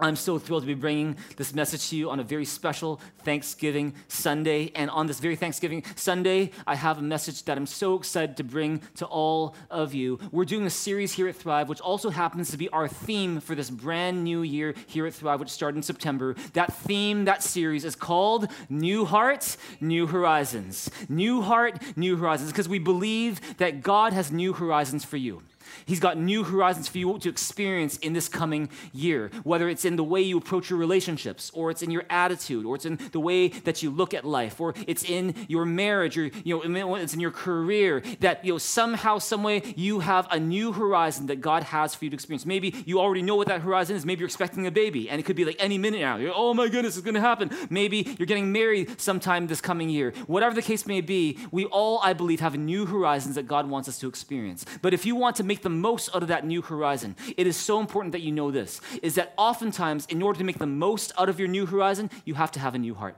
I'm so thrilled to be bringing this message to you on a very special Thanksgiving Sunday. And on this very Thanksgiving Sunday, I have a message that I'm so excited to bring to all of you. We're doing a series here at Thrive, which also happens to be our theme for this brand new year here at Thrive, which started in September. That theme, that series is called New Heart, New Horizons. New Heart, New Horizons, because we believe that God has new horizons for you. He's got new horizons for you to experience in this coming year, whether it's in the way you approach your relationships, or it's in your attitude, or it's in the way that you look at life, or it's in your marriage, or you know, it's in your career. That you know somehow, some way, you have a new horizon that God has for you to experience. Maybe you already know what that horizon is. Maybe you're expecting a baby, and it could be like any minute now. You're, oh my goodness, it's going to happen. Maybe you're getting married sometime this coming year. Whatever the case may be, we all, I believe, have new horizons that God wants us to experience. But if you want to make the most out of that new horizon, it is so important that you know this is that oftentimes, in order to make the most out of your new horizon, you have to have a new heart.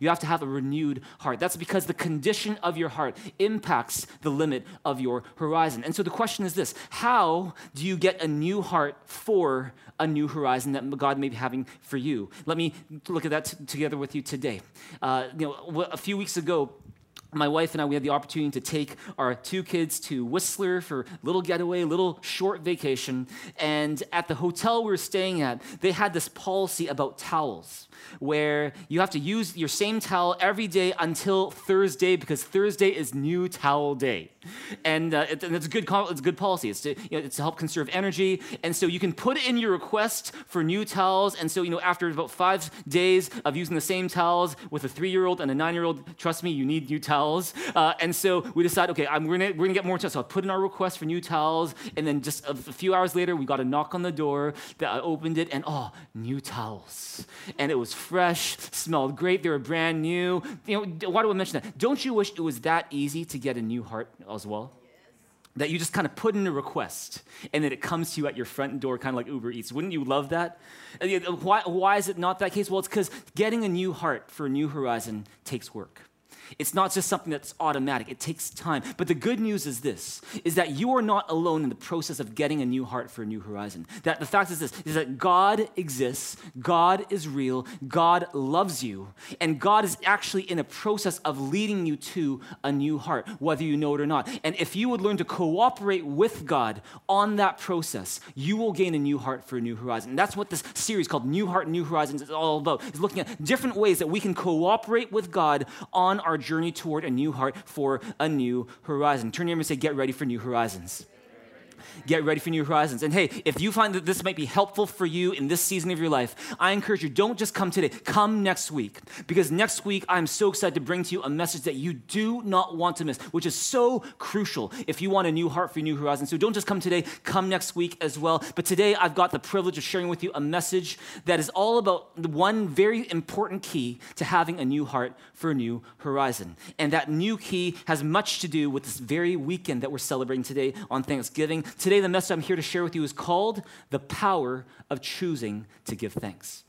You have to have a renewed heart. That's because the condition of your heart impacts the limit of your horizon. And so the question is this How do you get a new heart for a new horizon that God may be having for you? Let me look at that t- together with you today. Uh, you know, a few weeks ago, my wife and I, we had the opportunity to take our two kids to Whistler for a little getaway, a little short vacation. And at the hotel we were staying at, they had this policy about towels where you have to use your same towel every day until Thursday because Thursday is new towel day. And, uh, it, and it's, a good, it's a good policy. It's to, you know, it's to help conserve energy. And so you can put in your request for new towels. And so, you know, after about five days of using the same towels with a three year old and a nine year old, trust me, you need new towels. Uh, and so we decided, okay, I'm, we're going we're gonna get more towels. So I put in our request for new towels. And then just a, a few hours later, we got a knock on the door. That I opened it, and oh, new towels. And it was fresh, smelled great, they were brand new. You know, why do I mention that? Don't you wish it was that easy to get a new heart as well? that you just kind of put in a request and then it comes to you at your front door, kind of like Uber Eats. Wouldn't you love that? Why, why is it not that case? Well, it's because getting a new heart for a new horizon takes work. It's not just something that's automatic. It takes time. But the good news is this is that you are not alone in the process of getting a new heart for a new horizon. That the fact is this is that God exists, God is real, God loves you, and God is actually in a process of leading you to a new heart, whether you know it or not. And if you would learn to cooperate with God on that process, you will gain a new heart for a new horizon. And that's what this series called New Heart, New Horizons is all about. Is looking at different ways that we can cooperate with God on our journey toward a new heart for a new horizon. Turn your and say, Get ready for new horizons get ready for new horizons. And hey, if you find that this might be helpful for you in this season of your life, I encourage you, don't just come today, come next week. Because next week, I'm so excited to bring to you a message that you do not want to miss, which is so crucial if you want a new heart for new horizons. So don't just come today, come next week as well. But today, I've got the privilege of sharing with you a message that is all about the one very important key to having a new heart for a new horizon. And that new key has much to do with this very weekend that we're celebrating today on Thanksgiving. Today, the message I'm here to share with you is called The Power of Choosing to Give Thanks.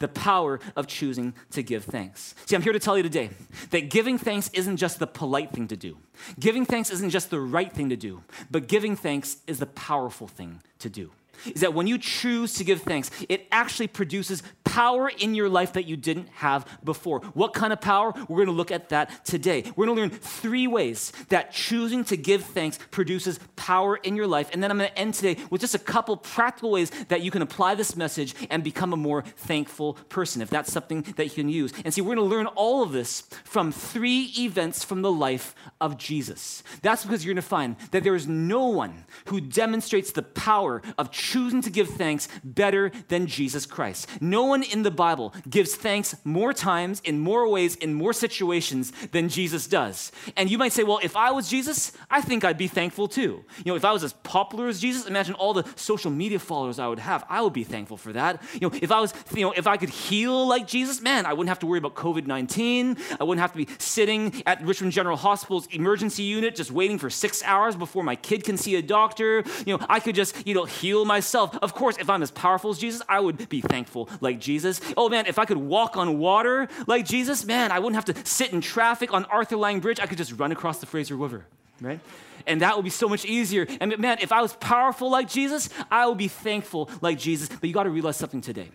The power of choosing to give thanks. See, I'm here to tell you today that giving thanks isn't just the polite thing to do. Giving thanks isn't just the right thing to do, but giving thanks is the powerful thing to do is that when you choose to give thanks, it actually produces power in your life that you didn't have before. What kind of power? We're going to look at that today. We're going to learn three ways that choosing to give thanks produces power in your life. And then I'm going to end today with just a couple practical ways that you can apply this message and become a more thankful person, if that's something that you can use. And see, we're going to learn all of this from three events from the life of Jesus. That's because you're going to find that there is no one who demonstrates the power of choosing to give thanks better than Jesus Christ. No one in the Bible gives thanks more times, in more ways, in more situations than Jesus does. And you might say, well, if I was Jesus, I think I'd be thankful too. You know, if I was as popular as Jesus, imagine all the social media followers I would have. I would be thankful for that. You know, if I was, you know, if I could heal like Jesus, man, I wouldn't have to worry about COVID 19. I wouldn't have to be sitting at Richmond General Hospital's emergency unit just waiting for six hours before my kid can see a doctor. You know, I could just, you know, heal myself. Of course, if I'm as powerful as Jesus, I would be thankful like Jesus. Oh man, if I could walk on water like Jesus, man, I wouldn't have to sit in traffic on Arthur Laing Bridge. I could just run across the Fraser River, right? And that would be so much easier. And man, if I was powerful like Jesus, I would be thankful like Jesus. But you got to realize something today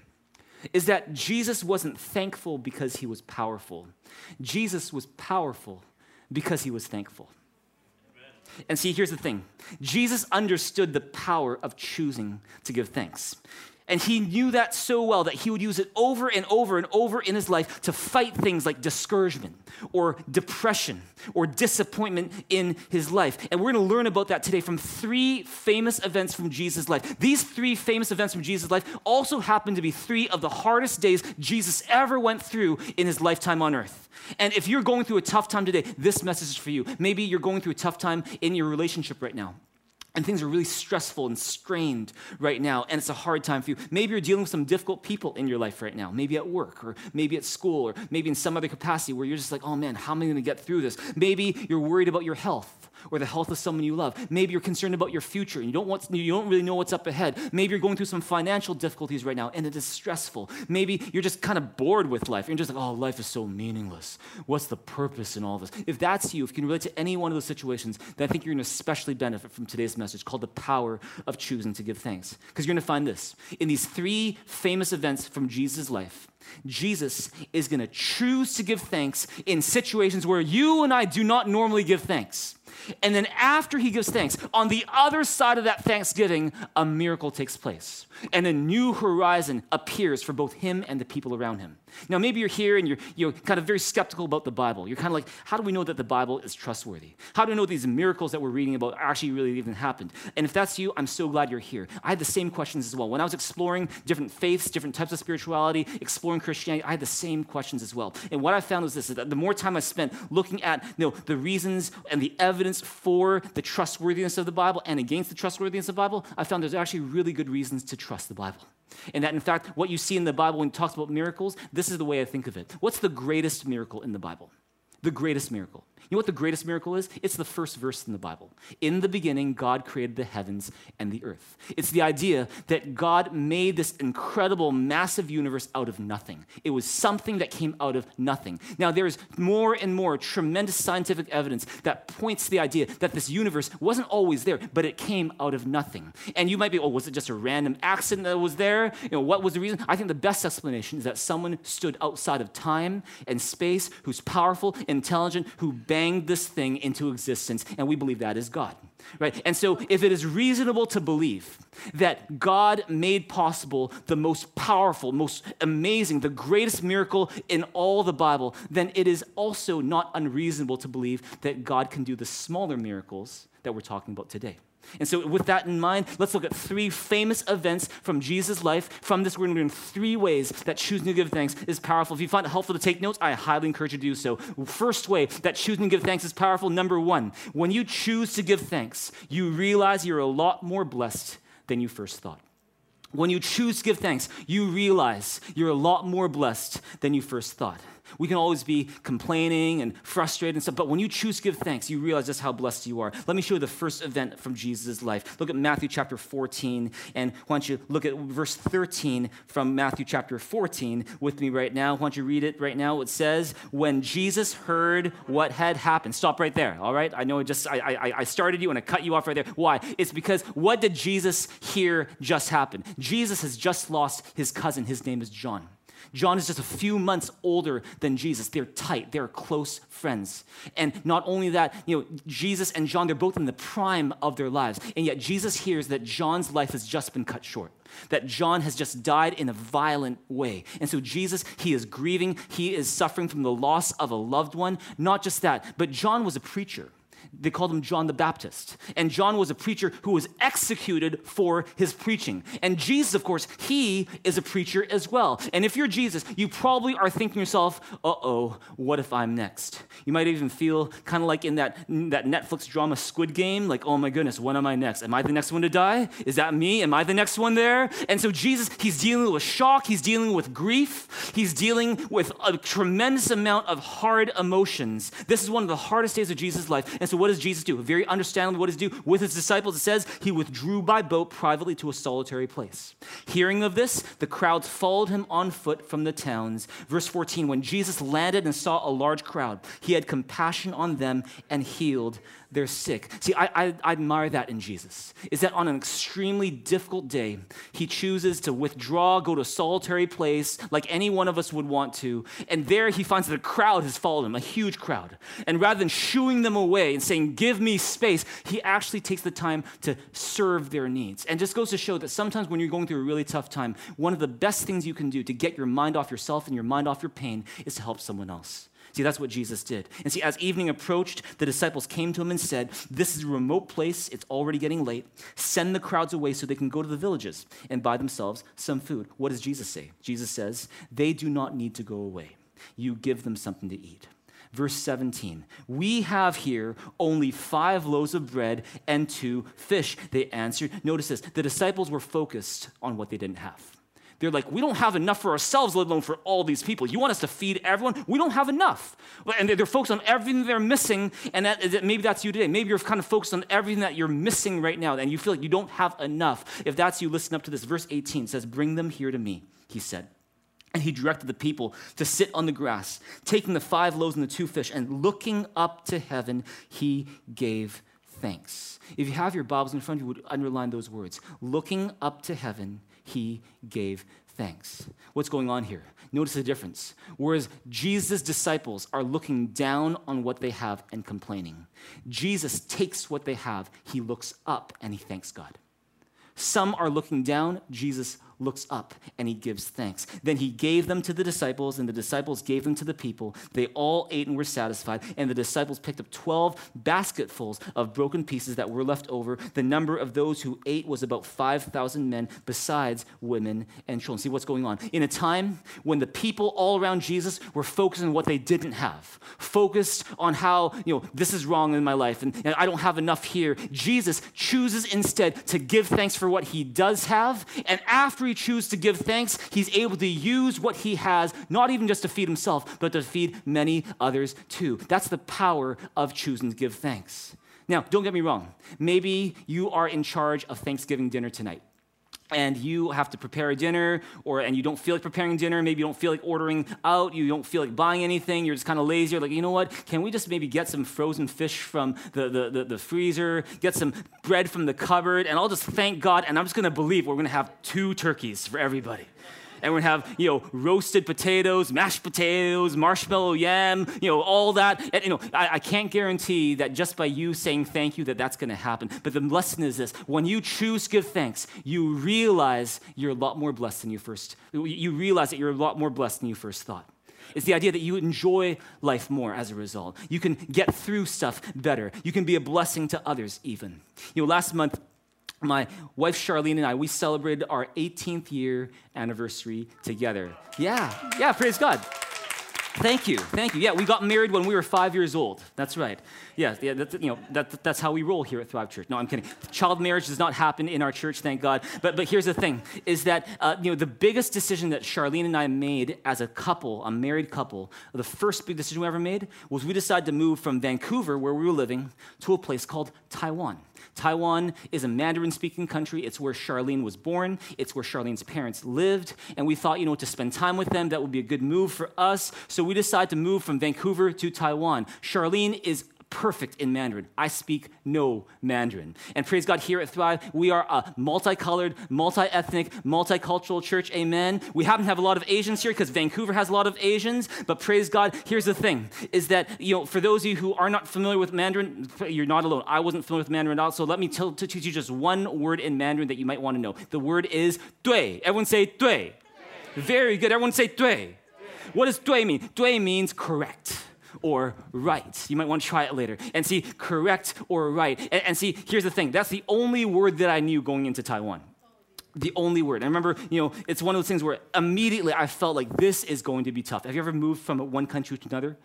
is that Jesus wasn't thankful because he was powerful. Jesus was powerful because he was thankful. And see, here's the thing Jesus understood the power of choosing to give thanks. And he knew that so well that he would use it over and over and over in his life to fight things like discouragement or depression or disappointment in his life. And we're going to learn about that today from three famous events from Jesus' life. These three famous events from Jesus' life also happen to be three of the hardest days Jesus ever went through in his lifetime on earth. And if you're going through a tough time today, this message is for you. Maybe you're going through a tough time in your relationship right now and things are really stressful and strained right now, and it's a hard time for you. Maybe you're dealing with some difficult people in your life right now, maybe at work, or maybe at school, or maybe in some other capacity where you're just like, oh man, how am I gonna get through this? Maybe you're worried about your health or the health of someone you love. Maybe you're concerned about your future and you don't, want, you don't really know what's up ahead. Maybe you're going through some financial difficulties right now and it is stressful. Maybe you're just kind of bored with life. You're just like, oh, life is so meaningless. What's the purpose in all this? If that's you, if you can relate to any one of those situations, then I think you're going to especially benefit from today's message called the power of choosing to give thanks. Because you're going to find this in these three famous events from Jesus' life. Jesus is going to choose to give thanks in situations where you and I do not normally give thanks. And then after he gives thanks, on the other side of that thanksgiving, a miracle takes place. And a new horizon appears for both him and the people around him. Now, maybe you're here and you're, you're kind of very skeptical about the Bible. You're kind of like, how do we know that the Bible is trustworthy? How do we know these miracles that we're reading about actually really even happened? And if that's you, I'm so glad you're here. I had the same questions as well. When I was exploring different faiths, different types of spirituality, exploring Christianity, I had the same questions as well. And what I found was this is that the more time I spent looking at you know, the reasons and the evidence for the trustworthiness of the Bible and against the trustworthiness of the Bible, I found there's actually really good reasons to trust the Bible. And that, in fact, what you see in the Bible when it talks about miracles, this is the way I think of it. What's the greatest miracle in the Bible? The greatest miracle. You know what the greatest miracle is? It's the first verse in the Bible. In the beginning, God created the heavens and the earth. It's the idea that God made this incredible, massive universe out of nothing. It was something that came out of nothing. Now, there's more and more tremendous scientific evidence that points to the idea that this universe wasn't always there, but it came out of nothing. And you might be, oh, was it just a random accident that was there? You know, what was the reason? I think the best explanation is that someone stood outside of time and space who's powerful, intelligent, who banged this thing into existence, and we believe that is God. Right? And so, if it is reasonable to believe that God made possible the most powerful, most amazing, the greatest miracle in all the Bible, then it is also not unreasonable to believe that God can do the smaller miracles that we're talking about today. And so, with that in mind, let's look at three famous events from Jesus' life. From this, we're going to learn three ways that choosing to give thanks is powerful. If you find it helpful to take notes, I highly encourage you to do so. First way that choosing to give thanks is powerful number one, when you choose to give thanks, you realize you're a lot more blessed than you first thought. When you choose to give thanks, you realize you're a lot more blessed than you first thought. We can always be complaining and frustrated and stuff, but when you choose to give thanks, you realize just how blessed you are. Let me show you the first event from Jesus' life. Look at Matthew chapter 14, and why don't you look at verse 13 from Matthew chapter 14 with me right now? Why don't you read it right now? It says, When Jesus heard what had happened, stop right there, all right? I know I just, I, I, I started you and I cut you off right there. Why? It's because what did Jesus hear just happen? Jesus has just lost his cousin. His name is John. John is just a few months older than Jesus. They're tight, they're close friends. And not only that, you know, Jesus and John, they're both in the prime of their lives. And yet Jesus hears that John's life has just been cut short, that John has just died in a violent way. And so Jesus, he is grieving, he is suffering from the loss of a loved one. Not just that, but John was a preacher they called him John the Baptist. And John was a preacher who was executed for his preaching. And Jesus, of course, he is a preacher as well. And if you're Jesus, you probably are thinking yourself, uh oh, what if I'm next? You might even feel kind of like in that, that Netflix drama Squid Game, like, oh my goodness, when am I next? Am I the next one to die? Is that me? Am I the next one there? And so Jesus, he's dealing with shock, he's dealing with grief, he's dealing with a tremendous amount of hard emotions. This is one of the hardest days of Jesus' life. And so what does Jesus do? Very understandably, what does he do? With his disciples, it says he withdrew by boat privately to a solitary place. Hearing of this, the crowds followed him on foot from the towns. Verse 14 When Jesus landed and saw a large crowd, he had compassion on them and healed their sick. See, I, I, I, admire that in Jesus, is that on an extremely difficult day, he chooses to withdraw, go to a solitary place like any one of us would want to, and there he finds that a crowd has followed him, a huge crowd. And rather than shooing them away and saying, give me space, he actually takes the time to serve their needs. And just goes to show that sometimes when you're going through a really tough time, one of the best things you can do to get your mind off yourself and your mind off your pain is to help someone else. See, that's what Jesus did. And see, as evening approached, the disciples came to him and said, This is a remote place. It's already getting late. Send the crowds away so they can go to the villages and buy themselves some food. What does Jesus say? Jesus says, They do not need to go away. You give them something to eat. Verse 17, we have here only five loaves of bread and two fish, they answered. Notice this the disciples were focused on what they didn't have. They're like, we don't have enough for ourselves, let alone for all these people. You want us to feed everyone? We don't have enough. And they're focused on everything they're missing. And that, maybe that's you today. Maybe you're kind of focused on everything that you're missing right now, and you feel like you don't have enough. If that's you, listen up to this. Verse 18 says, Bring them here to me, he said. And he directed the people to sit on the grass, taking the five loaves and the two fish, and looking up to heaven, he gave thanks. If you have your Bibles in front of you, would underline those words. Looking up to heaven, he gave thanks. What's going on here? Notice the difference. Whereas Jesus' disciples are looking down on what they have and complaining, Jesus takes what they have, he looks up, and he thanks God. Some are looking down, Jesus looks up and he gives thanks. Then he gave them to the disciples, and the disciples gave them to the people. They all ate and were satisfied, and the disciples picked up 12 basketfuls of broken pieces that were left over. The number of those who ate was about 5,000 men, besides women and children. See what's going on. In a time when the people all around Jesus were focused on what they didn't have, focused on how, you know, this is wrong in my life and, and I don't have enough here, Jesus chooses instead to give thanks for what he does have. And after he chooses to give thanks, he's able to use what he has, not even just to feed himself, but to feed many others too. That's the power of choosing to give thanks. Now, don't get me wrong. Maybe you are in charge of Thanksgiving dinner tonight and you have to prepare a dinner or and you don't feel like preparing dinner maybe you don't feel like ordering out you don't feel like buying anything you're just kind of lazy you're like you know what? Can we just maybe get some frozen fish from the, the, the, the freezer get some bread from the cupboard and i'll just thank god and i'm just going to believe we're going to have two turkeys for everybody and gonna have you know roasted potatoes, mashed potatoes, marshmallow yam, you know all that. And you know I, I can't guarantee that just by you saying thank you that that's gonna happen. But the lesson is this: when you choose give thanks, you realize you're a lot more blessed than you first. You realize that you're a lot more blessed than you first thought. It's the idea that you enjoy life more as a result. You can get through stuff better. You can be a blessing to others, even. You know, last month, my wife Charlene and I, we celebrated our 18th year anniversary together. Yeah, yeah, praise God. Thank you, thank you. Yeah, we got married when we were five years old. That's right. Yeah, yeah that's, you know, that, that's how we roll here at Thrive Church. No, I'm kidding. Child marriage does not happen in our church, thank God. But, but here's the thing, is that, uh, you know, the biggest decision that Charlene and I made as a couple, a married couple, the first big decision we ever made was we decided to move from Vancouver, where we were living, to a place called Taiwan. Taiwan is a Mandarin speaking country. It's where Charlene was born, it's where Charlene's parents lived. And we thought, you know, to spend time with them, that would be a good move for us. So we decided to move from Vancouver to Taiwan. Charlene is perfect in Mandarin. I speak no Mandarin. And praise God, here at Thrive, we are a multicolored, multi ethnic, multicultural church. Amen. We happen to have a lot of Asians here because Vancouver has a lot of Asians. But praise God, here's the thing is that, you know, for those of you who are not familiar with Mandarin, you're not alone. I wasn't familiar with Mandarin at all. So let me tell, teach you just one word in Mandarin that you might want to know. The word is dui. Everyone say dui. Very good. Everyone say dui. What does dui mean? Dui means correct or right. You might want to try it later and see correct or right. And, and see, here's the thing that's the only word that I knew going into Taiwan the only word. I remember, you know, it's one of those things where immediately I felt like this is going to be tough. Have you ever moved from one country to another?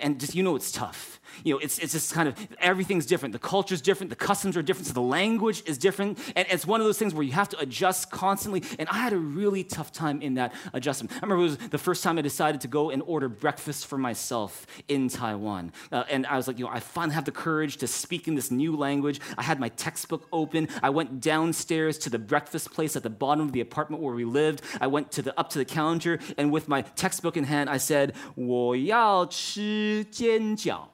And just, you know, it's tough you know, it's, it's just kind of everything's different. The culture's different, the customs are different, so the language is different. And it's one of those things where you have to adjust constantly. And I had a really tough time in that adjustment. I remember it was the first time I decided to go and order breakfast for myself in Taiwan. Uh, and I was like, you know, I finally have the courage to speak in this new language. I had my textbook open. I went downstairs to the breakfast place at the bottom of the apartment where we lived. I went to the up to the counter, and with my textbook in hand, I said, 我要吃 煎饺。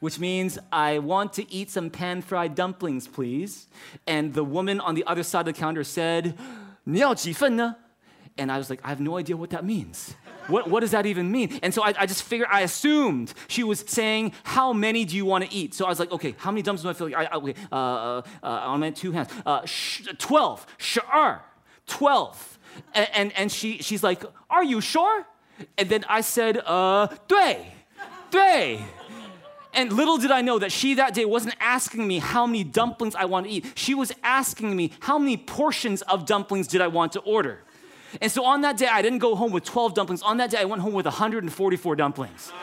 which means I want to eat some pan fried dumplings, please. And the woman on the other side of the counter said, 你要几份呢? And I was like, I have no idea what that means. What, what does that even mean? And so I, I just figured, I assumed she was saying, How many do you want to eat? So I was like, Okay, how many dumplings do I feel like? I, okay, uh, uh, uh, on my two hands. Uh, sh- 12, sure, 12. And, and, and she, she's like, Are you sure? And then I said, uh, 对, 对. And little did I know that she that day wasn't asking me how many dumplings I want to eat. She was asking me how many portions of dumplings did I want to order. And so on that day, I didn't go home with 12 dumplings. On that day, I went home with 144 dumplings.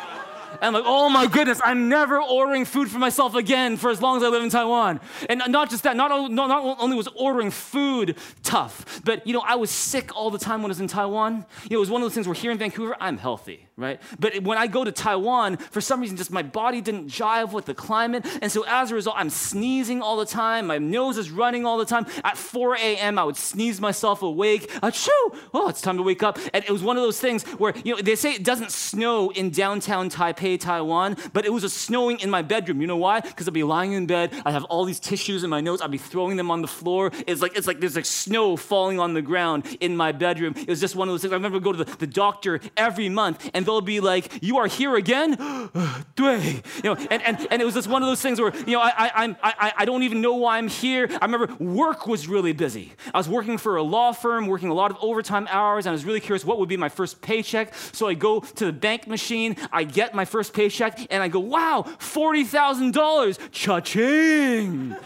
And I'm like, oh my goodness, I'm never ordering food for myself again for as long as I live in Taiwan. And not just that, not, not, not only was ordering food tough, but you know, I was sick all the time when I was in Taiwan. You know, it was one of those things where here in Vancouver, I'm healthy, right? But when I go to Taiwan, for some reason, just my body didn't jive with the climate. And so as a result, I'm sneezing all the time. My nose is running all the time. At 4 a.m., I would sneeze myself awake. Uh, Achoo! Oh, it's time to wake up. And it was one of those things where, you know, they say it doesn't snow in downtown Taipei, Taiwan, but it was a snowing in my bedroom. You know why? Because I'd be lying in bed. I'd have all these tissues in my nose. I'd be throwing them on the floor. It's like, it's like there's like snow falling on the ground in my bedroom. It was just one of those things. I remember go to the, the doctor every month and they'll be like, you are here again? you know, and, and, and it was just one of those things where, you know, I, I, I'm, I, I don't even know why I'm here. I remember work was really busy. I was working for a law firm, working a lot of overtime hours, and I was really curious what would be my first paycheck. So I go to the bank machine, I get my first paycheck, and I go, wow, $40,000, cha-ching.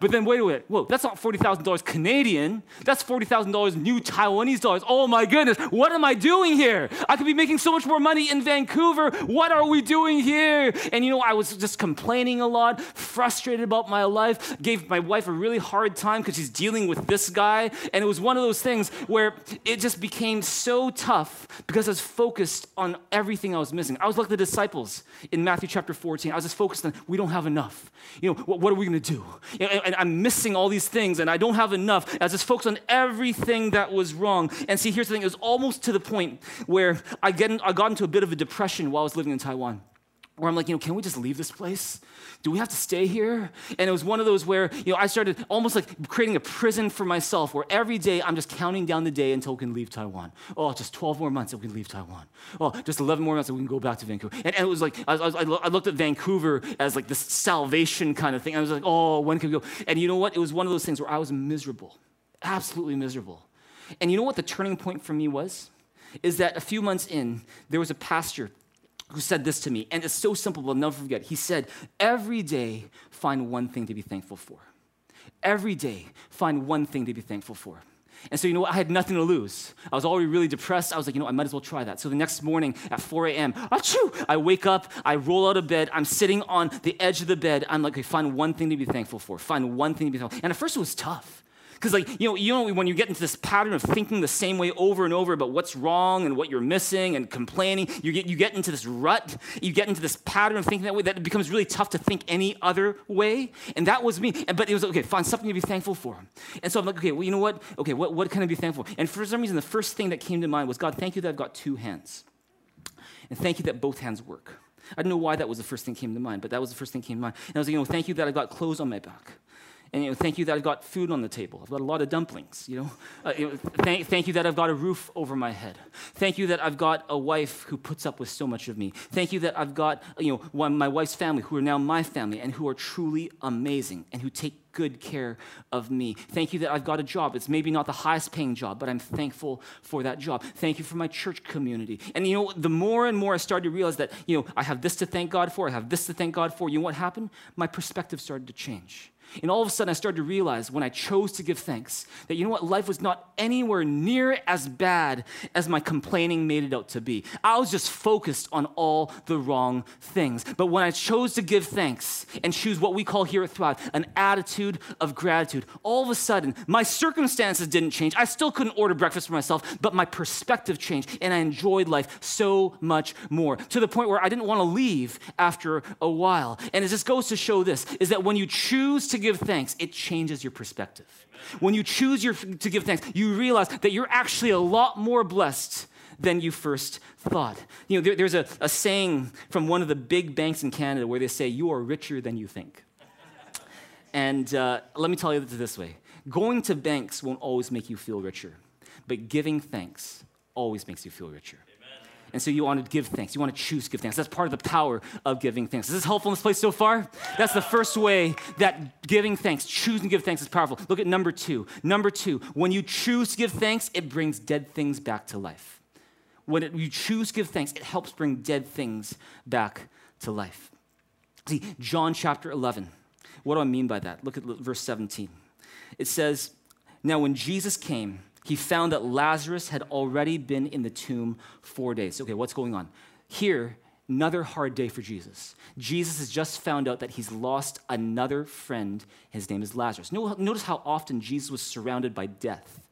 But then wait a minute, whoa, that's not $40,000 Canadian. That's $40,000 new Taiwanese dollars. Oh my goodness, what am I doing here? I could be making so much more money in Vancouver. What are we doing here? And you know, I was just complaining a lot, frustrated about my life, gave my wife a really hard time because she's dealing with this guy. And it was one of those things where it just became so tough because I was focused on everything I was missing. I was like the disciples in Matthew chapter 14. I was just focused on, we don't have enough. You know, what, what are we going to do? And, and I'm missing all these things and I don't have enough. I just focused on everything that was wrong. And see, here's the thing it was almost to the point where I, get in, I got into a bit of a depression while I was living in Taiwan where I'm like, you know, can we just leave this place? Do we have to stay here? And it was one of those where, you know, I started almost like creating a prison for myself where every day I'm just counting down the day until we can leave Taiwan. Oh, just 12 more months and we can leave Taiwan. Oh, just 11 more months and we can go back to Vancouver. And, and it was like, I, I, I, looked at Vancouver as like this salvation kind of thing. I was like, oh, when can we go? And you know what? It was one of those things where I was miserable, absolutely miserable. And you know what the turning point for me was? Is that a few months in, there was a pastor who said this to me, and it's so simple, but I'll never forget. He said, Every day, find one thing to be thankful for. Every day, find one thing to be thankful for. And so, you know what? I had nothing to lose. I was already really depressed. I was like, you know, I might as well try that. So the next morning at 4 a.m., achoo, I wake up, I roll out of bed, I'm sitting on the edge of the bed. I'm like, okay, find one thing to be thankful for. Find one thing to be thankful for. And at first it was tough. Because, like, you know, you know, when you get into this pattern of thinking the same way over and over about what's wrong and what you're missing and complaining, you get, you get into this rut. You get into this pattern of thinking that way that it becomes really tough to think any other way. And that was me. But it was, okay, find something to be thankful for. And so I'm like, okay, well, you know what? Okay, what, what can I be thankful for? And for some reason, the first thing that came to mind was, God, thank you that I've got two hands. And thank you that both hands work. I don't know why that was the first thing that came to mind, but that was the first thing that came to mind. And I was like, you know, thank you that I've got clothes on my back. And you know, thank you that I've got food on the table. I've got a lot of dumplings. You know, uh, you know thank, thank you that I've got a roof over my head. Thank you that I've got a wife who puts up with so much of me. Thank you that I've got you know one, my wife's family who are now my family and who are truly amazing and who take good care of me. Thank you that I've got a job. It's maybe not the highest paying job, but I'm thankful for that job. Thank you for my church community. And you know, the more and more I started to realize that, you know, I have this to thank God for, I have this to thank God for, you know what happened? My perspective started to change. And all of a sudden, I started to realize when I chose to give thanks that you know what? Life was not anywhere near as bad as my complaining made it out to be. I was just focused on all the wrong things. But when I chose to give thanks and choose what we call here at Thrive an attitude of gratitude, all of a sudden, my circumstances didn't change. I still couldn't order breakfast for myself, but my perspective changed and I enjoyed life so much more to the point where I didn't want to leave after a while. And it just goes to show this is that when you choose to give thanks, it changes your perspective. When you choose your, to give thanks, you realize that you're actually a lot more blessed than you first thought. You know, there, there's a, a saying from one of the big banks in Canada where they say, You are richer than you think. and uh, let me tell you this way going to banks won't always make you feel richer, but giving thanks always makes you feel richer. And so you want to give thanks. You want to choose to give thanks. That's part of the power of giving thanks. Is this helpful in this place so far? That's the first way that giving thanks, choosing to give thanks is powerful. Look at number two. Number two, when you choose to give thanks, it brings dead things back to life. When it, you choose to give thanks, it helps bring dead things back to life. See, John chapter 11. What do I mean by that? Look at verse 17. It says, Now when Jesus came, he found that Lazarus had already been in the tomb four days. Okay, what's going on? Here, another hard day for Jesus. Jesus has just found out that he's lost another friend. His name is Lazarus. Notice how often Jesus was surrounded by death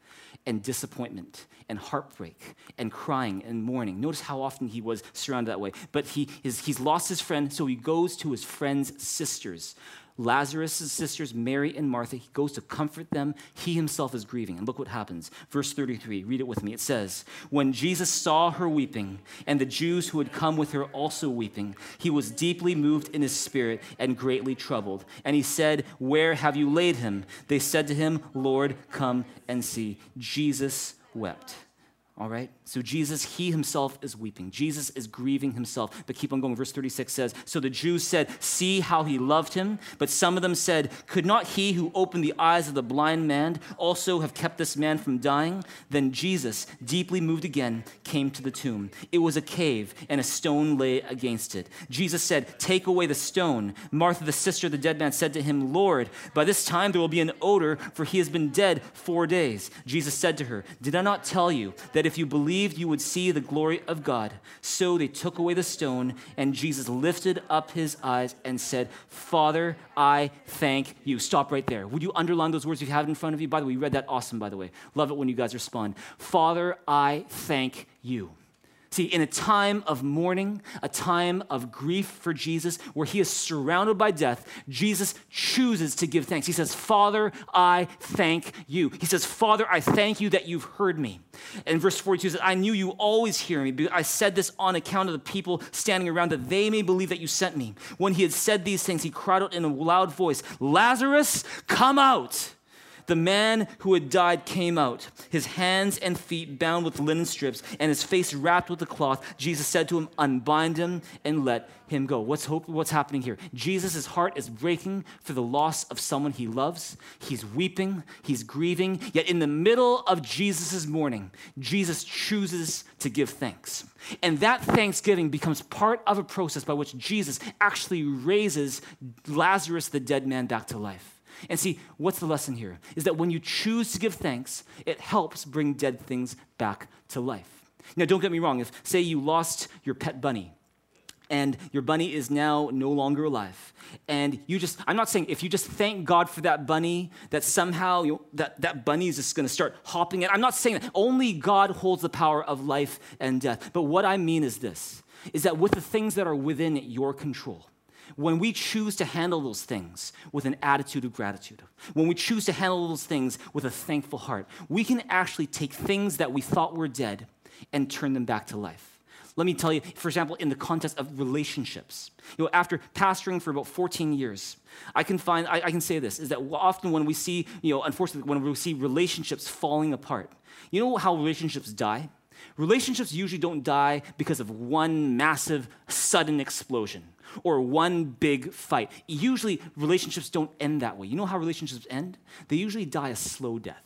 and disappointment and heartbreak and crying and mourning. Notice how often he was surrounded that way. But he is, he's lost his friend, so he goes to his friend's sisters Lazarus' sisters, Mary and Martha. He goes to comfort them. He himself is grieving. And look what happens. Verse 33, read it with me. It says, When Jesus saw her weeping, and the Jews who had come with her also weeping, he was deeply moved in his spirit and greatly troubled. And he said, Where have you laid him? They said to him, Lord, come and see. Jesus wept. All right? So Jesus, he himself is weeping. Jesus is grieving himself. But keep on going. Verse 36 says So the Jews said, See how he loved him. But some of them said, Could not he who opened the eyes of the blind man also have kept this man from dying? Then Jesus, deeply moved again, came to the tomb. It was a cave, and a stone lay against it. Jesus said, Take away the stone. Martha, the sister of the dead man, said to him, Lord, by this time there will be an odor, for he has been dead four days. Jesus said to her, Did I not tell you that if you believed, you would see the glory of God. So they took away the stone, and Jesus lifted up his eyes and said, Father, I thank you. Stop right there. Would you underline those words you have in front of you? By the way, we read that awesome, by the way. Love it when you guys respond. Father, I thank you. See, in a time of mourning, a time of grief for Jesus, where he is surrounded by death, Jesus chooses to give thanks. He says, Father, I thank you. He says, Father, I thank you that you've heard me. And verse 42 says, I knew you always hear me, I said this on account of the people standing around, that they may believe that you sent me. When he had said these things, he cried out in a loud voice, Lazarus, come out. The man who had died came out, his hands and feet bound with linen strips, and his face wrapped with a cloth. Jesus said to him, Unbind him and let him go. What's, hope, what's happening here? Jesus' heart is breaking for the loss of someone he loves. He's weeping, he's grieving, yet in the middle of Jesus' mourning, Jesus chooses to give thanks. And that thanksgiving becomes part of a process by which Jesus actually raises Lazarus, the dead man, back to life. And see, what's the lesson here? Is that when you choose to give thanks, it helps bring dead things back to life. Now, don't get me wrong. If, say, you lost your pet bunny, and your bunny is now no longer alive. And you just, I'm not saying if you just thank God for that bunny, that somehow you that, that bunny is just gonna start hopping in. I'm not saying that. Only God holds the power of life and death. But what I mean is this is that with the things that are within your control, when we choose to handle those things with an attitude of gratitude, when we choose to handle those things with a thankful heart, we can actually take things that we thought were dead and turn them back to life. Let me tell you, for example, in the context of relationships. You know, after pastoring for about 14 years, I can find, I, I can say this, is that often when we see, you know, unfortunately, when we see relationships falling apart, you know how relationships die? Relationships usually don't die because of one massive, sudden explosion or one big fight. Usually, relationships don't end that way. You know how relationships end? They usually die a slow death.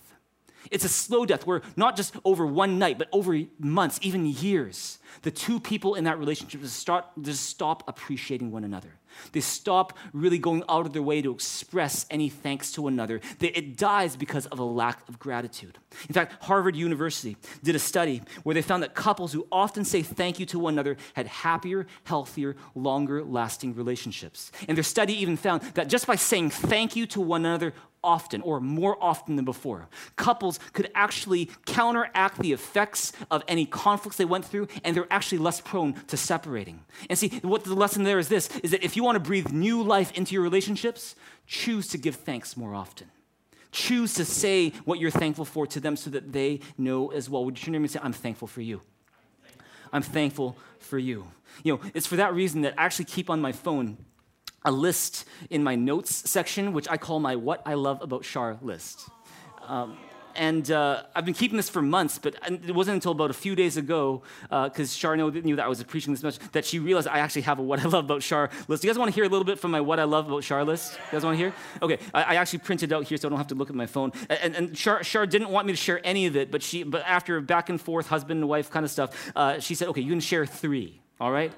It's a slow death where not just over one night, but over months, even years, the two people in that relationship just, start, just stop appreciating one another. They stop really going out of their way to express any thanks to another. It dies because of a lack of gratitude. In fact, Harvard University did a study where they found that couples who often say thank you to one another had happier, healthier, longer lasting relationships. And their study even found that just by saying thank you to one another often or more often than before. Couples could actually counteract the effects of any conflicts they went through, and they're actually less prone to separating. And see, what the lesson there is this is that if you want to breathe new life into your relationships, choose to give thanks more often. Choose to say what you're thankful for to them so that they know as well. Would you turn to me and say, I'm thankful for you? I'm thankful for you. You know, it's for that reason that I actually keep on my phone a list in my notes section, which I call my What I Love About Shar list. Um, and uh, I've been keeping this for months, but it wasn't until about a few days ago, because uh, Shar knew that I was preaching this message, that she realized I actually have a What I Love About Shar list. You guys want to hear a little bit from my What I Love About Shar list? You guys want to hear? Okay, I, I, actually printed out here so I don't have to look at my phone. And, and Shar, Shar, didn't want me to share any of it, but, she, but after back and forth, husband and wife kind of stuff, uh, she said, okay, you can share three, all right?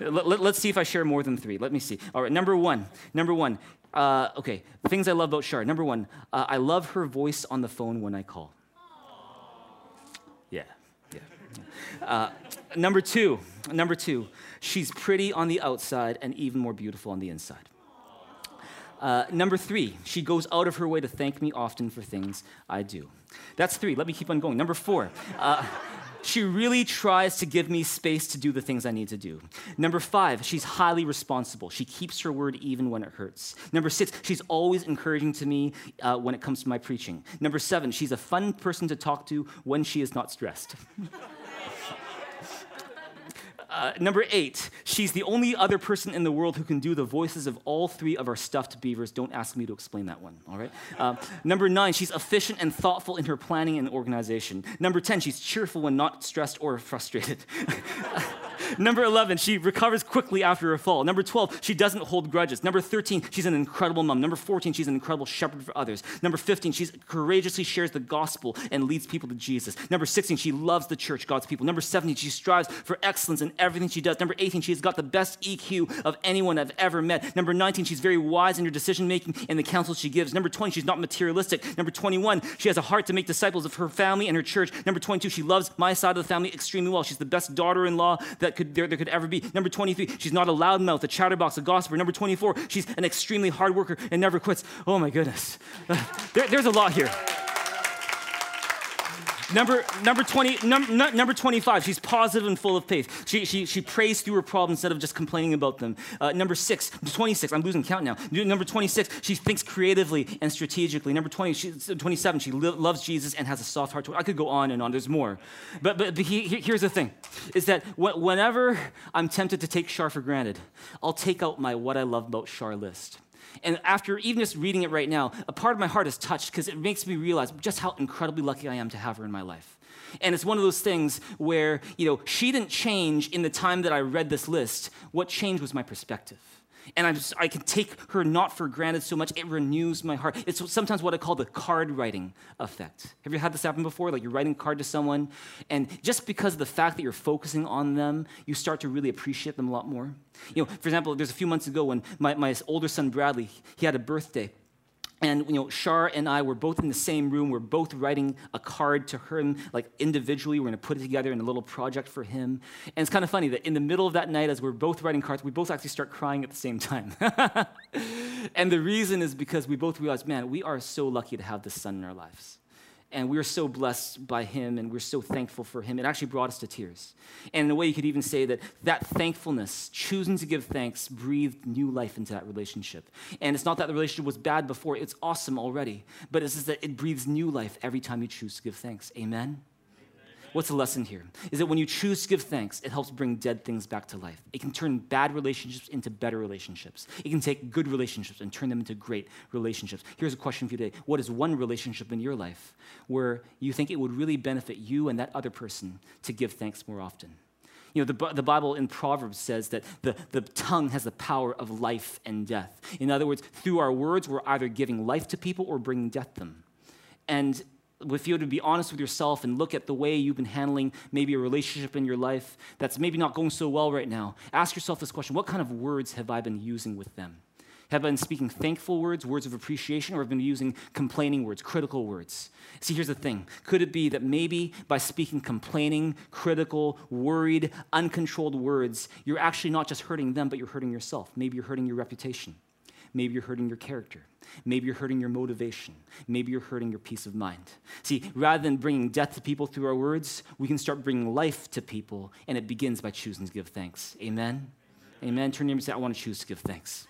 Let, us see if I share more than three. Let me see. All right, number one. Number one. Uh, okay, things I love about Shar. Number one, uh, I love her voice on the phone when I call. Yeah, yeah. Uh, number two, number two, she's pretty on the outside and even more beautiful on the inside. Uh, number three, she goes out of her way to thank me often for things I do. That's three. Let me keep on going. Number four, uh, she really tries to give me space to do the things I need to do. Number five, she's highly responsible. She keeps her word even when it hurts. Number six, she's always encouraging to me uh, when it comes to my preaching. Number seven, she's a fun person to talk to when she is not stressed. Uh, number eight, she's the only other person in the world who can do the voices of all three of our stuffed beavers. Don't ask me to explain that one, all right? Uh, number nine, she's efficient and thoughtful in her planning and organization. Number 10, she's cheerful when not stressed or frustrated. Number 11, she recovers quickly after a fall. Number 12, she doesn't hold grudges. Number 13, she's an incredible mom. Number 14, she's an incredible shepherd for others. Number 15, she courageously shares the gospel and leads people to Jesus. Number 16, she loves the church, God's people. Number 17, she strives for excellence in everything she does. Number 18, she's got the best EQ of anyone I've ever met. Number 19, she's very wise in her decision making and the counsel she gives. Number 20, she's not materialistic. Number 21, she has a heart to make disciples of her family and her church. Number 22, she loves my side of the family extremely well. She's the best daughter in law that could, there, there could ever be. Number 23, she's not a loudmouth, a chatterbox, a gossiper. Number 24, she's an extremely hard worker and never quits. Oh my goodness. there, there's a lot here. Number, number, 20, num, number 25, she's positive and full of faith. She, she, she prays through her problems instead of just complaining about them. Uh, number six, 26, I'm losing count now. Number 26, she thinks creatively and strategically. Number 20, she, 27, she loves Jesus and has a soft heart. I could go on and on, there's more. But, but, but he, he, here's the thing, is that wh- whenever I'm tempted to take Shar for granted, I'll take out my what I love about Shar list. And after even just reading it right now, a part of my heart is touched because it makes me realize just how incredibly lucky I am to have her in my life. And it's one of those things where, you know, she didn't change in the time that I read this list. What changed was my perspective. And I'm I can take her not for granted so much, it renews my heart. It's sometimes what I call the card writing effect. Have you had this happen before? Like you're writing a card to someone, and just because of the fact that you're focusing on them, you start to really appreciate them a lot more. You know, for example, there's a few months ago when my, my older son Bradley, he had a birthday. And you know, Shar and I were both in the same room. We're both writing a card to him, like individually. We're going to put it together in a little project for him. And it's kind of funny that in the middle of that night, as we're both writing cards, we both actually start crying at the same time. and the reason is because we both realized, man, we are so lucky to have this son in our lives and we are so blessed by him and we're so thankful for him. It actually brought us to tears. And in a way, you could even say that that thankfulness, choosing to give thanks, breathed new life into that relationship. And it's not that the relationship was bad before, it's awesome already, but it's just that it breathes new life every time you choose to give thanks. Amen? What's the lesson here? Is that when you choose to give thanks, it helps bring dead things back to life. It can turn bad relationships into better relationships. It can take good relationships and turn them into great relationships. Here's a question for you today What is one relationship in your life where you think it would really benefit you and that other person to give thanks more often? You know, the, the Bible in Proverbs says that the, the tongue has the power of life and death. In other words, through our words, we're either giving life to people or bringing death to them. And if you to be honest with yourself and look at the way you've been handling maybe a relationship in your life that's maybe not going so well right now, ask yourself this question What kind of words have I been using with them? Have I been speaking thankful words, words of appreciation, or have I been using complaining words, critical words? See, here's the thing. Could it be that maybe by speaking complaining, critical, worried, uncontrolled words, you're actually not just hurting them, but you're hurting yourself? Maybe you're hurting your reputation. Maybe you're hurting your character. Maybe you're hurting your motivation. Maybe you're hurting your peace of mind. See, rather than bringing death to people through our words, we can start bringing life to people, and it begins by choosing to give thanks. Amen? Amen. Amen. Turn to me and say, I want to choose to give thanks.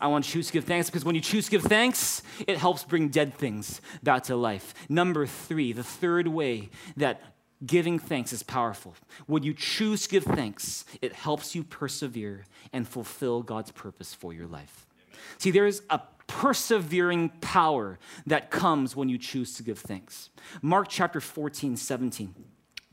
I want to choose to give thanks because when you choose to give thanks, it helps bring dead things back to life. Number three, the third way that Giving thanks is powerful. When you choose to give thanks, it helps you persevere and fulfill God's purpose for your life. See, there is a persevering power that comes when you choose to give thanks. Mark chapter 14, 17.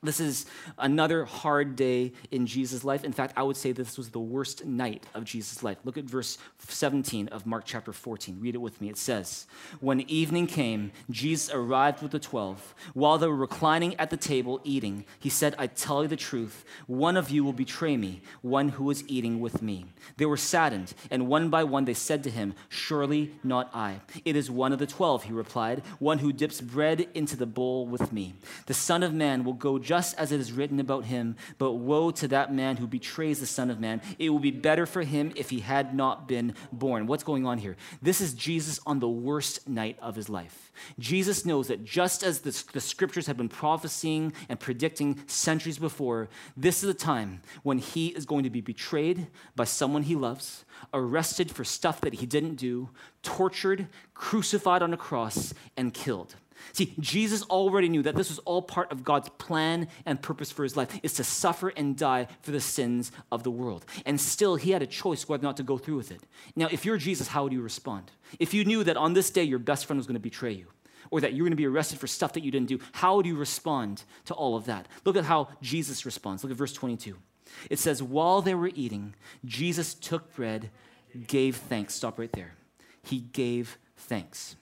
This is another hard day in Jesus' life. In fact, I would say this was the worst night of Jesus' life. Look at verse 17 of Mark chapter 14. Read it with me. It says, When evening came, Jesus arrived with the twelve. While they were reclining at the table eating, he said, I tell you the truth, one of you will betray me, one who is eating with me. They were saddened, and one by one they said to him, Surely not I. It is one of the twelve, he replied, one who dips bread into the bowl with me. The Son of Man will go just as it is written about him. But woe to that man who betrays the Son of Man. It will be better for him if he had not been born. What's going on here? This is Jesus on the worst night of his life. Jesus knows that just as the, the scriptures have been prophesying and predicting centuries before, this is the time when he is going to be betrayed by someone he loves, arrested for stuff that he didn't do, tortured, crucified on a cross, and killed. See, Jesus already knew that this was all part of God's plan and purpose for his life, is to suffer and die for the sins of the world. And still, he had a choice whether or not to go through with it. Now, if you're Jesus, how would you respond? If you knew that on this day your best friend was going to betray you, or that you're going to be arrested for stuff that you didn't do, how would you respond to all of that? Look at how Jesus responds. Look at verse 22. It says, While they were eating, Jesus took bread, gave thanks. Stop right there. He gave thanks.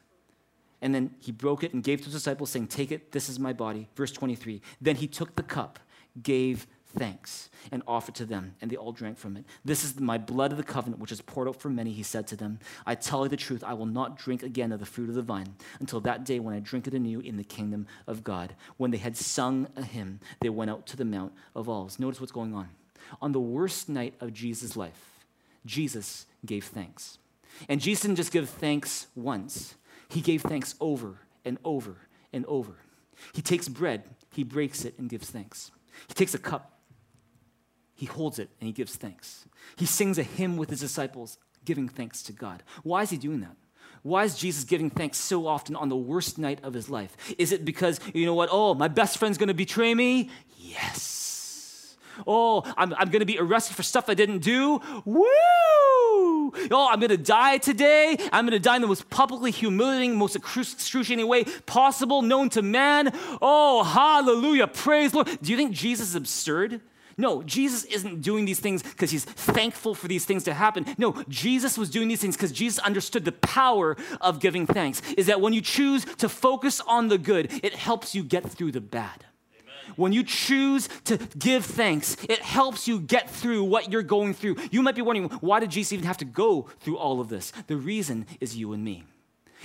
And then he broke it and gave to his disciples, saying, Take it, this is my body. Verse 23. Then he took the cup, gave thanks, and offered to them, and they all drank from it. This is my blood of the covenant, which is poured out for many, he said to them. I tell you the truth, I will not drink again of the fruit of the vine until that day when I drink it anew in the kingdom of God. When they had sung a hymn, they went out to the Mount of Olives. Notice what's going on. On the worst night of Jesus' life, Jesus gave thanks. And Jesus didn't just give thanks once. He gave thanks over and over and over. He takes bread, he breaks it, and gives thanks. He takes a cup, he holds it, and he gives thanks. He sings a hymn with his disciples, giving thanks to God. Why is he doing that? Why is Jesus giving thanks so often on the worst night of his life? Is it because, you know what, oh, my best friend's gonna betray me? Yes. Oh, I'm, I'm gonna be arrested for stuff I didn't do? Woo! Oh, I'm going to die today. I'm going to die in the most publicly humiliating, most excruciating way possible, known to man. Oh, hallelujah. Praise Lord. Do you think Jesus is absurd? No, Jesus isn't doing these things because he's thankful for these things to happen. No, Jesus was doing these things because Jesus understood the power of giving thanks. Is that when you choose to focus on the good, it helps you get through the bad. When you choose to give thanks, it helps you get through what you're going through. You might be wondering, why did Jesus even have to go through all of this? The reason is you and me.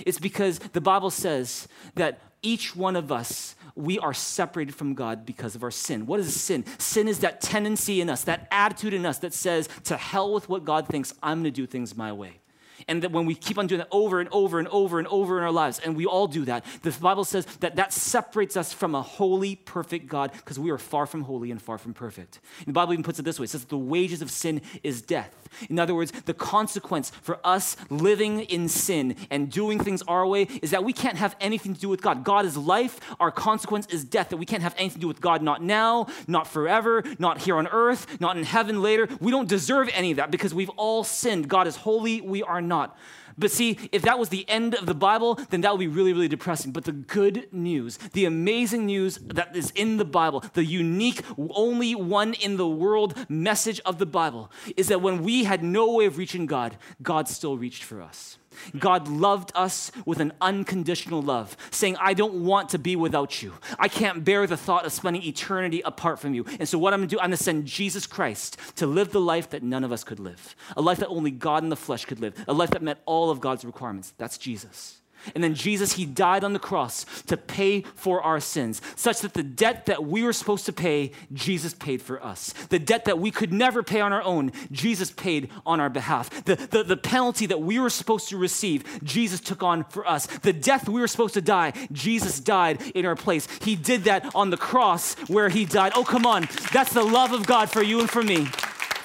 It's because the Bible says that each one of us, we are separated from God because of our sin. What is sin? Sin is that tendency in us, that attitude in us that says, to hell with what God thinks, I'm going to do things my way. And that when we keep on doing that over and over and over and over in our lives, and we all do that, the Bible says that that separates us from a holy, perfect God because we are far from holy and far from perfect. And the Bible even puts it this way it says the wages of sin is death. In other words, the consequence for us living in sin and doing things our way is that we can't have anything to do with God. God is life, our consequence is death, that we can't have anything to do with God, not now, not forever, not here on earth, not in heaven later. We don't deserve any of that because we've all sinned. God is holy, we are not. But see, if that was the end of the Bible, then that would be really, really depressing. But the good news, the amazing news that is in the Bible, the unique, only one in the world message of the Bible, is that when we had no way of reaching God, God still reached for us. God loved us with an unconditional love, saying, I don't want to be without you. I can't bear the thought of spending eternity apart from you. And so, what I'm gonna do, I'm gonna send Jesus Christ to live the life that none of us could live, a life that only God in the flesh could live, a life that met all of God's requirements. That's Jesus. And then Jesus, he died on the cross to pay for our sins, such that the debt that we were supposed to pay, Jesus paid for us. The debt that we could never pay on our own, Jesus paid on our behalf. The, the, the penalty that we were supposed to receive, Jesus took on for us. The death we were supposed to die, Jesus died in our place. He did that on the cross where he died. Oh, come on. That's the love of God for you and for me.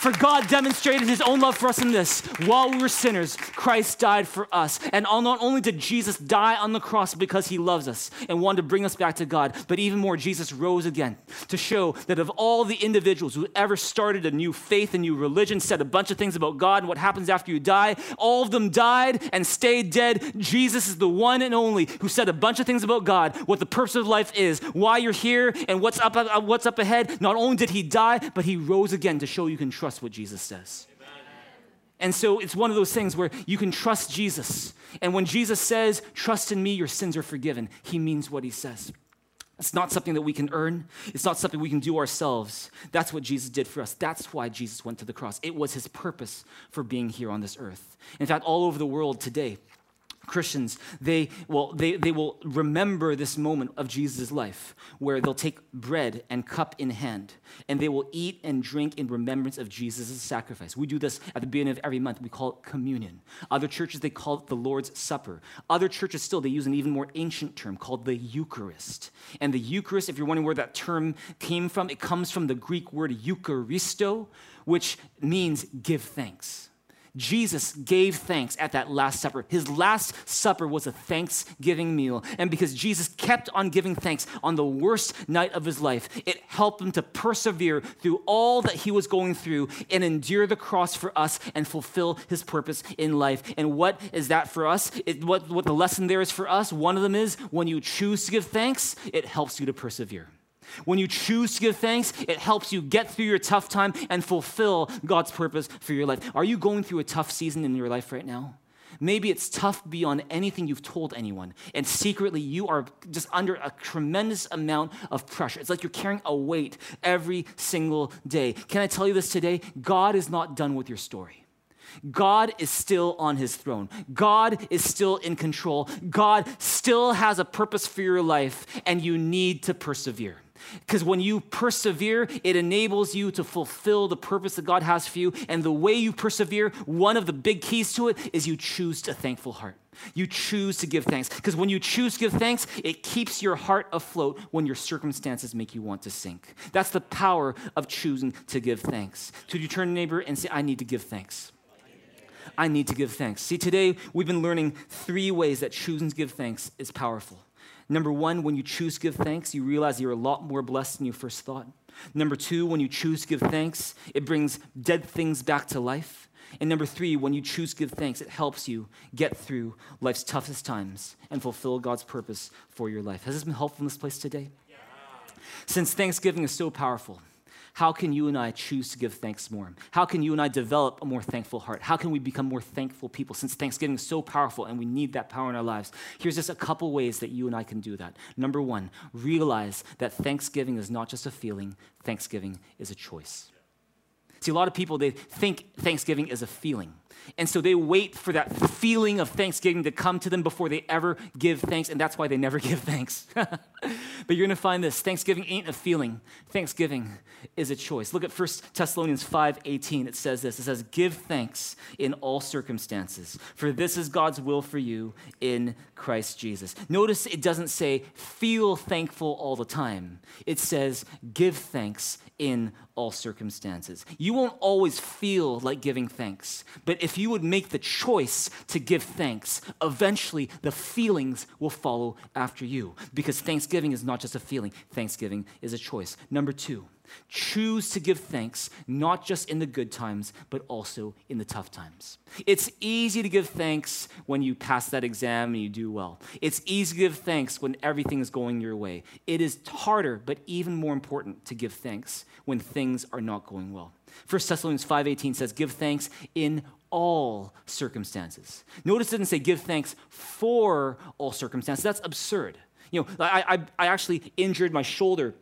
For God demonstrated his own love for us in this while we were sinners, Christ died for us. And not only did Jesus die on the cross because he loves us and wanted to bring us back to God, but even more, Jesus rose again to show that of all the individuals who ever started a new faith, a new religion, said a bunch of things about God and what happens after you die, all of them died and stayed dead. Jesus is the one and only who said a bunch of things about God, what the purpose of life is, why you're here, and what's up, uh, what's up ahead. Not only did he die, but he rose again to show you can trust what Jesus says. And so it's one of those things where you can trust Jesus. And when Jesus says, Trust in me, your sins are forgiven, he means what he says. It's not something that we can earn. It's not something we can do ourselves. That's what Jesus did for us. That's why Jesus went to the cross. It was his purpose for being here on this earth. In fact, all over the world today, Christians, they, well, they, they will remember this moment of Jesus' life where they'll take bread and cup in hand and they will eat and drink in remembrance of Jesus' sacrifice. We do this at the beginning of every month. We call it communion. Other churches, they call it the Lord's Supper. Other churches still, they use an even more ancient term called the Eucharist. And the Eucharist, if you're wondering where that term came from, it comes from the Greek word Eucharisto, which means give thanks. Jesus gave thanks at that Last Supper. His Last Supper was a thanksgiving meal. And because Jesus kept on giving thanks on the worst night of his life, it helped him to persevere through all that he was going through and endure the cross for us and fulfill his purpose in life. And what is that for us? It, what, what the lesson there is for us, one of them is when you choose to give thanks, it helps you to persevere. When you choose to give thanks, it helps you get through your tough time and fulfill God's purpose for your life. Are you going through a tough season in your life right now? Maybe it's tough beyond anything you've told anyone. And secretly, you are just under a tremendous amount of pressure. It's like you're carrying a weight every single day. Can I tell you this today? God is not done with your story. God is still on his throne. God is still in control. God still has a purpose for your life, and you need to persevere. Because when you persevere, it enables you to fulfill the purpose that God has for you. And the way you persevere, one of the big keys to it is you choose a thankful heart. You choose to give thanks. Because when you choose to give thanks, it keeps your heart afloat when your circumstances make you want to sink. That's the power of choosing to give thanks. To you turn to neighbor and say, I need to give thanks. I need to give thanks. See, today we've been learning three ways that choosing to give thanks is powerful. Number one, when you choose to give thanks, you realize you're a lot more blessed than you first thought. Number two, when you choose to give thanks, it brings dead things back to life. And number three, when you choose to give thanks, it helps you get through life's toughest times and fulfill God's purpose for your life. Has this been helpful in this place today? Yeah. Since Thanksgiving is so powerful, how can you and I choose to give thanks more? How can you and I develop a more thankful heart? How can we become more thankful people since Thanksgiving is so powerful and we need that power in our lives? Here's just a couple ways that you and I can do that. Number one, realize that Thanksgiving is not just a feeling, Thanksgiving is a choice. See, a lot of people, they think Thanksgiving is a feeling. And so they wait for that feeling of thanksgiving to come to them before they ever give thanks, and that's why they never give thanks. but you're going to find this Thanksgiving ain't a feeling, Thanksgiving is a choice. Look at 1 Thessalonians 5:18. It says this. It says, "Give thanks in all circumstances, for this is God's will for you in Christ Jesus." Notice it doesn't say feel thankful all the time. It says give thanks in all circumstances. You won't always feel like giving thanks, but if you would make the choice to give thanks, eventually the feelings will follow after you because thanksgiving is not just a feeling, thanksgiving is a choice. Number two, Choose to give thanks, not just in the good times, but also in the tough times. It's easy to give thanks when you pass that exam and you do well. It's easy to give thanks when everything is going your way. It is harder, but even more important to give thanks when things are not going well. 1 Thessalonians 5:18 says, "Give thanks in all circumstances." Notice it didn't say give thanks for all circumstances. That's absurd. You know, I, I, I actually injured my shoulder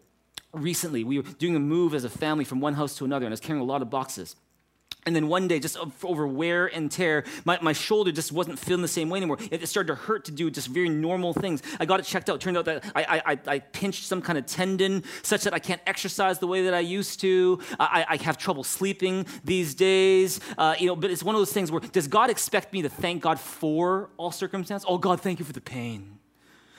recently. We were doing a move as a family from one house to another, and I was carrying a lot of boxes. And then one day, just over wear and tear, my, my shoulder just wasn't feeling the same way anymore. It started to hurt to do just very normal things. I got it checked out. Turned out that I, I, I pinched some kind of tendon such that I can't exercise the way that I used to. I, I have trouble sleeping these days. Uh, you know, but it's one of those things where does God expect me to thank God for all circumstances? Oh, God, thank you for the pain.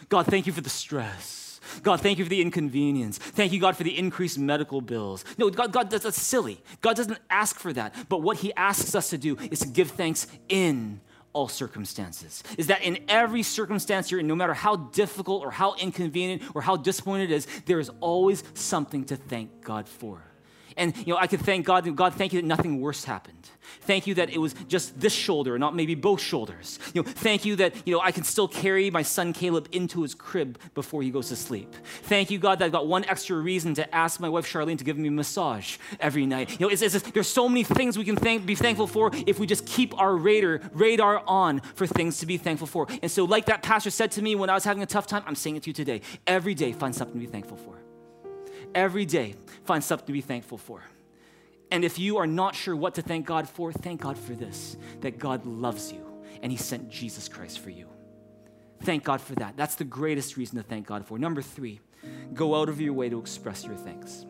God, thank you for the stress. God, thank you for the inconvenience. Thank you, God, for the increased medical bills. No, God, God, that's, that's silly. God doesn't ask for that. But what He asks us to do is to give thanks in all circumstances. Is that in every circumstance you're in, no matter how difficult or how inconvenient or how disappointed it is, there is always something to thank God for. And you know, I could thank God, God, thank you that nothing worse happened. Thank you that it was just this shoulder not maybe both shoulders. You know, thank you that you know I can still carry my son Caleb into his crib before he goes to sleep. Thank you, God, that I've got one extra reason to ask my wife Charlene to give me a massage every night. You know, it's, it's, there's so many things we can thank, be thankful for if we just keep our radar radar on for things to be thankful for. And so, like that pastor said to me when I was having a tough time, I'm saying it to you today. Every day, find something to be thankful for. Every day, find something to be thankful for. And if you are not sure what to thank God for, thank God for this that God loves you and He sent Jesus Christ for you. Thank God for that. That's the greatest reason to thank God for. Number three, go out of your way to express your thanks.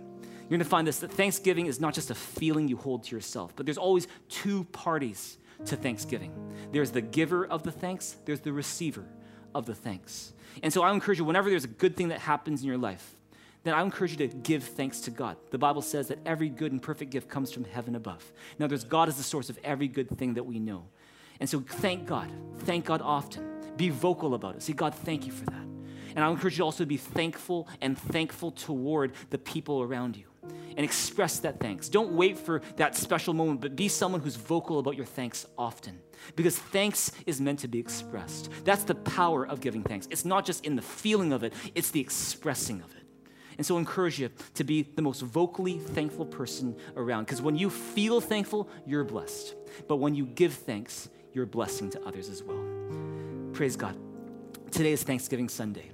You're to find this that Thanksgiving is not just a feeling you hold to yourself, but there's always two parties to Thanksgiving there's the giver of the thanks, there's the receiver of the thanks. And so I encourage you, whenever there's a good thing that happens in your life, then I encourage you to give thanks to God. The Bible says that every good and perfect gift comes from heaven above. In other words, God is the source of every good thing that we know. And so thank God. Thank God often. Be vocal about it. Say, God, thank you for that. And I encourage you also to be thankful and thankful toward the people around you and express that thanks. Don't wait for that special moment, but be someone who's vocal about your thanks often because thanks is meant to be expressed. That's the power of giving thanks. It's not just in the feeling of it, it's the expressing of it. And so I encourage you to be the most vocally thankful person around. Because when you feel thankful, you're blessed. But when you give thanks, you're a blessing to others as well. Praise God. Today is Thanksgiving Sunday.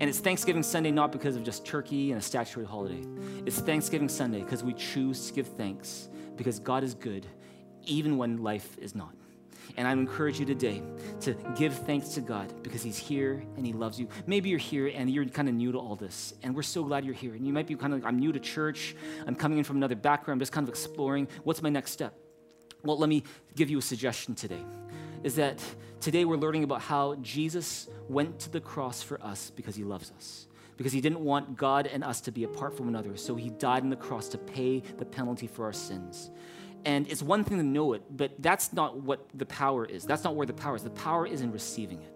And it's Thanksgiving Sunday not because of just turkey and a statutory holiday. It's Thanksgiving Sunday because we choose to give thanks because God is good even when life is not. And I encourage you today to give thanks to God because He's here and He loves you. Maybe you're here and you're kind of new to all this, and we're so glad you're here. And you might be kind of like, I'm new to church, I'm coming in from another background, I'm just kind of exploring. What's my next step? Well, let me give you a suggestion today. Is that today we're learning about how Jesus went to the cross for us because He loves us because he didn't want God and us to be apart from one another. So he died on the cross to pay the penalty for our sins. And it's one thing to know it, but that's not what the power is. That's not where the power is. The power is in receiving it.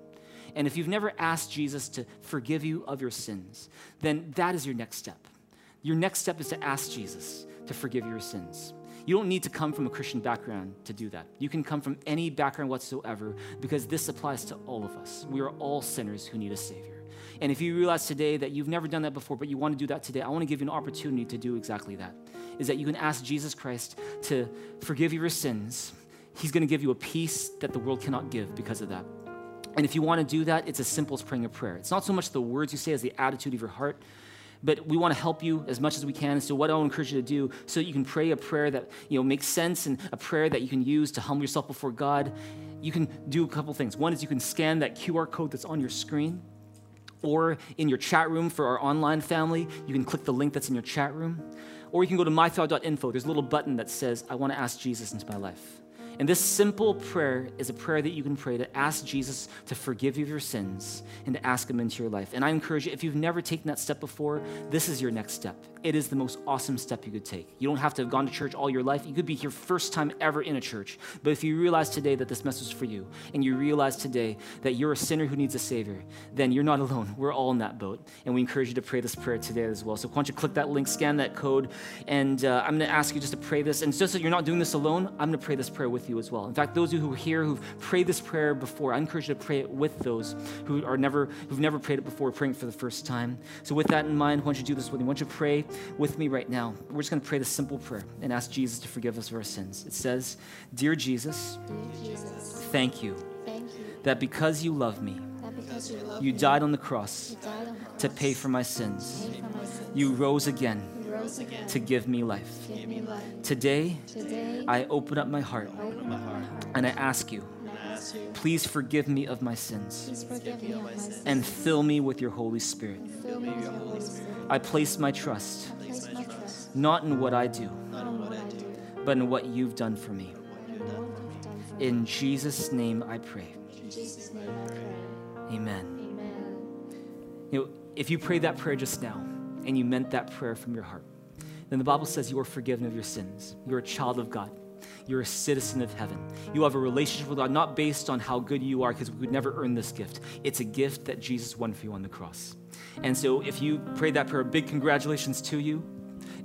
And if you've never asked Jesus to forgive you of your sins, then that is your next step. Your next step is to ask Jesus to forgive your sins. You don't need to come from a Christian background to do that. You can come from any background whatsoever because this applies to all of us. We are all sinners who need a Savior. And if you realize today that you've never done that before, but you want to do that today, I want to give you an opportunity to do exactly that is that you can ask Jesus Christ to forgive your sins. He's going to give you a peace that the world cannot give because of that. And if you want to do that, it's as simple as praying a prayer. It's not so much the words you say as the attitude of your heart, but we want to help you as much as we can. So what I will encourage you to do so that you can pray a prayer that you know makes sense and a prayer that you can use to humble yourself before God. You can do a couple things. One is you can scan that QR code that's on your screen, or in your chat room for our online family, you can click the link that's in your chat room. Or you can go to MyThrive.info. There's a little button that says, I want to ask Jesus into my life. And this simple prayer is a prayer that you can pray to ask Jesus to forgive you of your sins and to ask him into your life. And I encourage you, if you've never taken that step before, this is your next step. It is the most awesome step you could take. You don't have to have gone to church all your life. You could be your first time ever in a church. But if you realize today that this message is for you, and you realize today that you're a sinner who needs a Savior, then you're not alone. We're all in that boat. And we encourage you to pray this prayer today as well. So why don't you click that link, scan that code, and uh, I'm going to ask you just to pray this. And just so you're not doing this alone, I'm going to pray this prayer with you as well. In fact, those of you who are here who've prayed this prayer before, I encourage you to pray it with those who are never, who've never prayed it before, praying it for the first time. So with that in mind, why don't you do this with me? Why don't you pray with me right now? We're just going to pray this simple prayer and ask Jesus to forgive us of our sins. It says, Dear Jesus, Dear Jesus, thank you thank you that because you love me, you you died on the cross on the to pay for my sins. for my sins. You rose again You rose again to give me life. give me life. Today, Today, I open up my heart open my heart and I ask you, and I ask you, please forgive me of my sins please forgive me of my sins and fill me with your Holy Spirit. fill me with your Holy Spirit. I place my trust I place my trust not in what I do, not in what I do, but in what you've done for me. in what you've done for me. In Jesus' name I pray. In Jesus' name I pray. Amen. Amen. You know, if you prayed that prayer just now and you meant that prayer from your heart, then the Bible says you are forgiven of your sins. You're a child of God. You're a citizen of heaven. You have a relationship with God, not based on how good you are, because we could never earn this gift. It's a gift that Jesus won for you on the cross. And so if you prayed that prayer, big congratulations to you.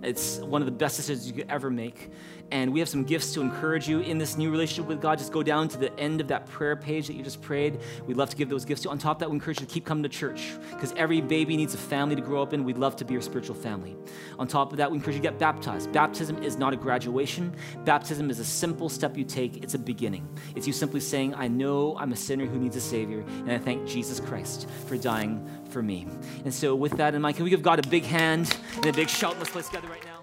It's one of the best decisions you could ever make. And we have some gifts to encourage you in this new relationship with God. Just go down to the end of that prayer page that you just prayed. We'd love to give those gifts to you. On top of that, we encourage you to keep coming to church because every baby needs a family to grow up in. We'd love to be your spiritual family. On top of that, we encourage you to get baptized. Baptism is not a graduation, baptism is a simple step you take, it's a beginning. It's you simply saying, I know I'm a sinner who needs a Savior, and I thank Jesus Christ for dying for me. And so, with that in mind, can we give God a big hand and a big shout? Let's play together right now.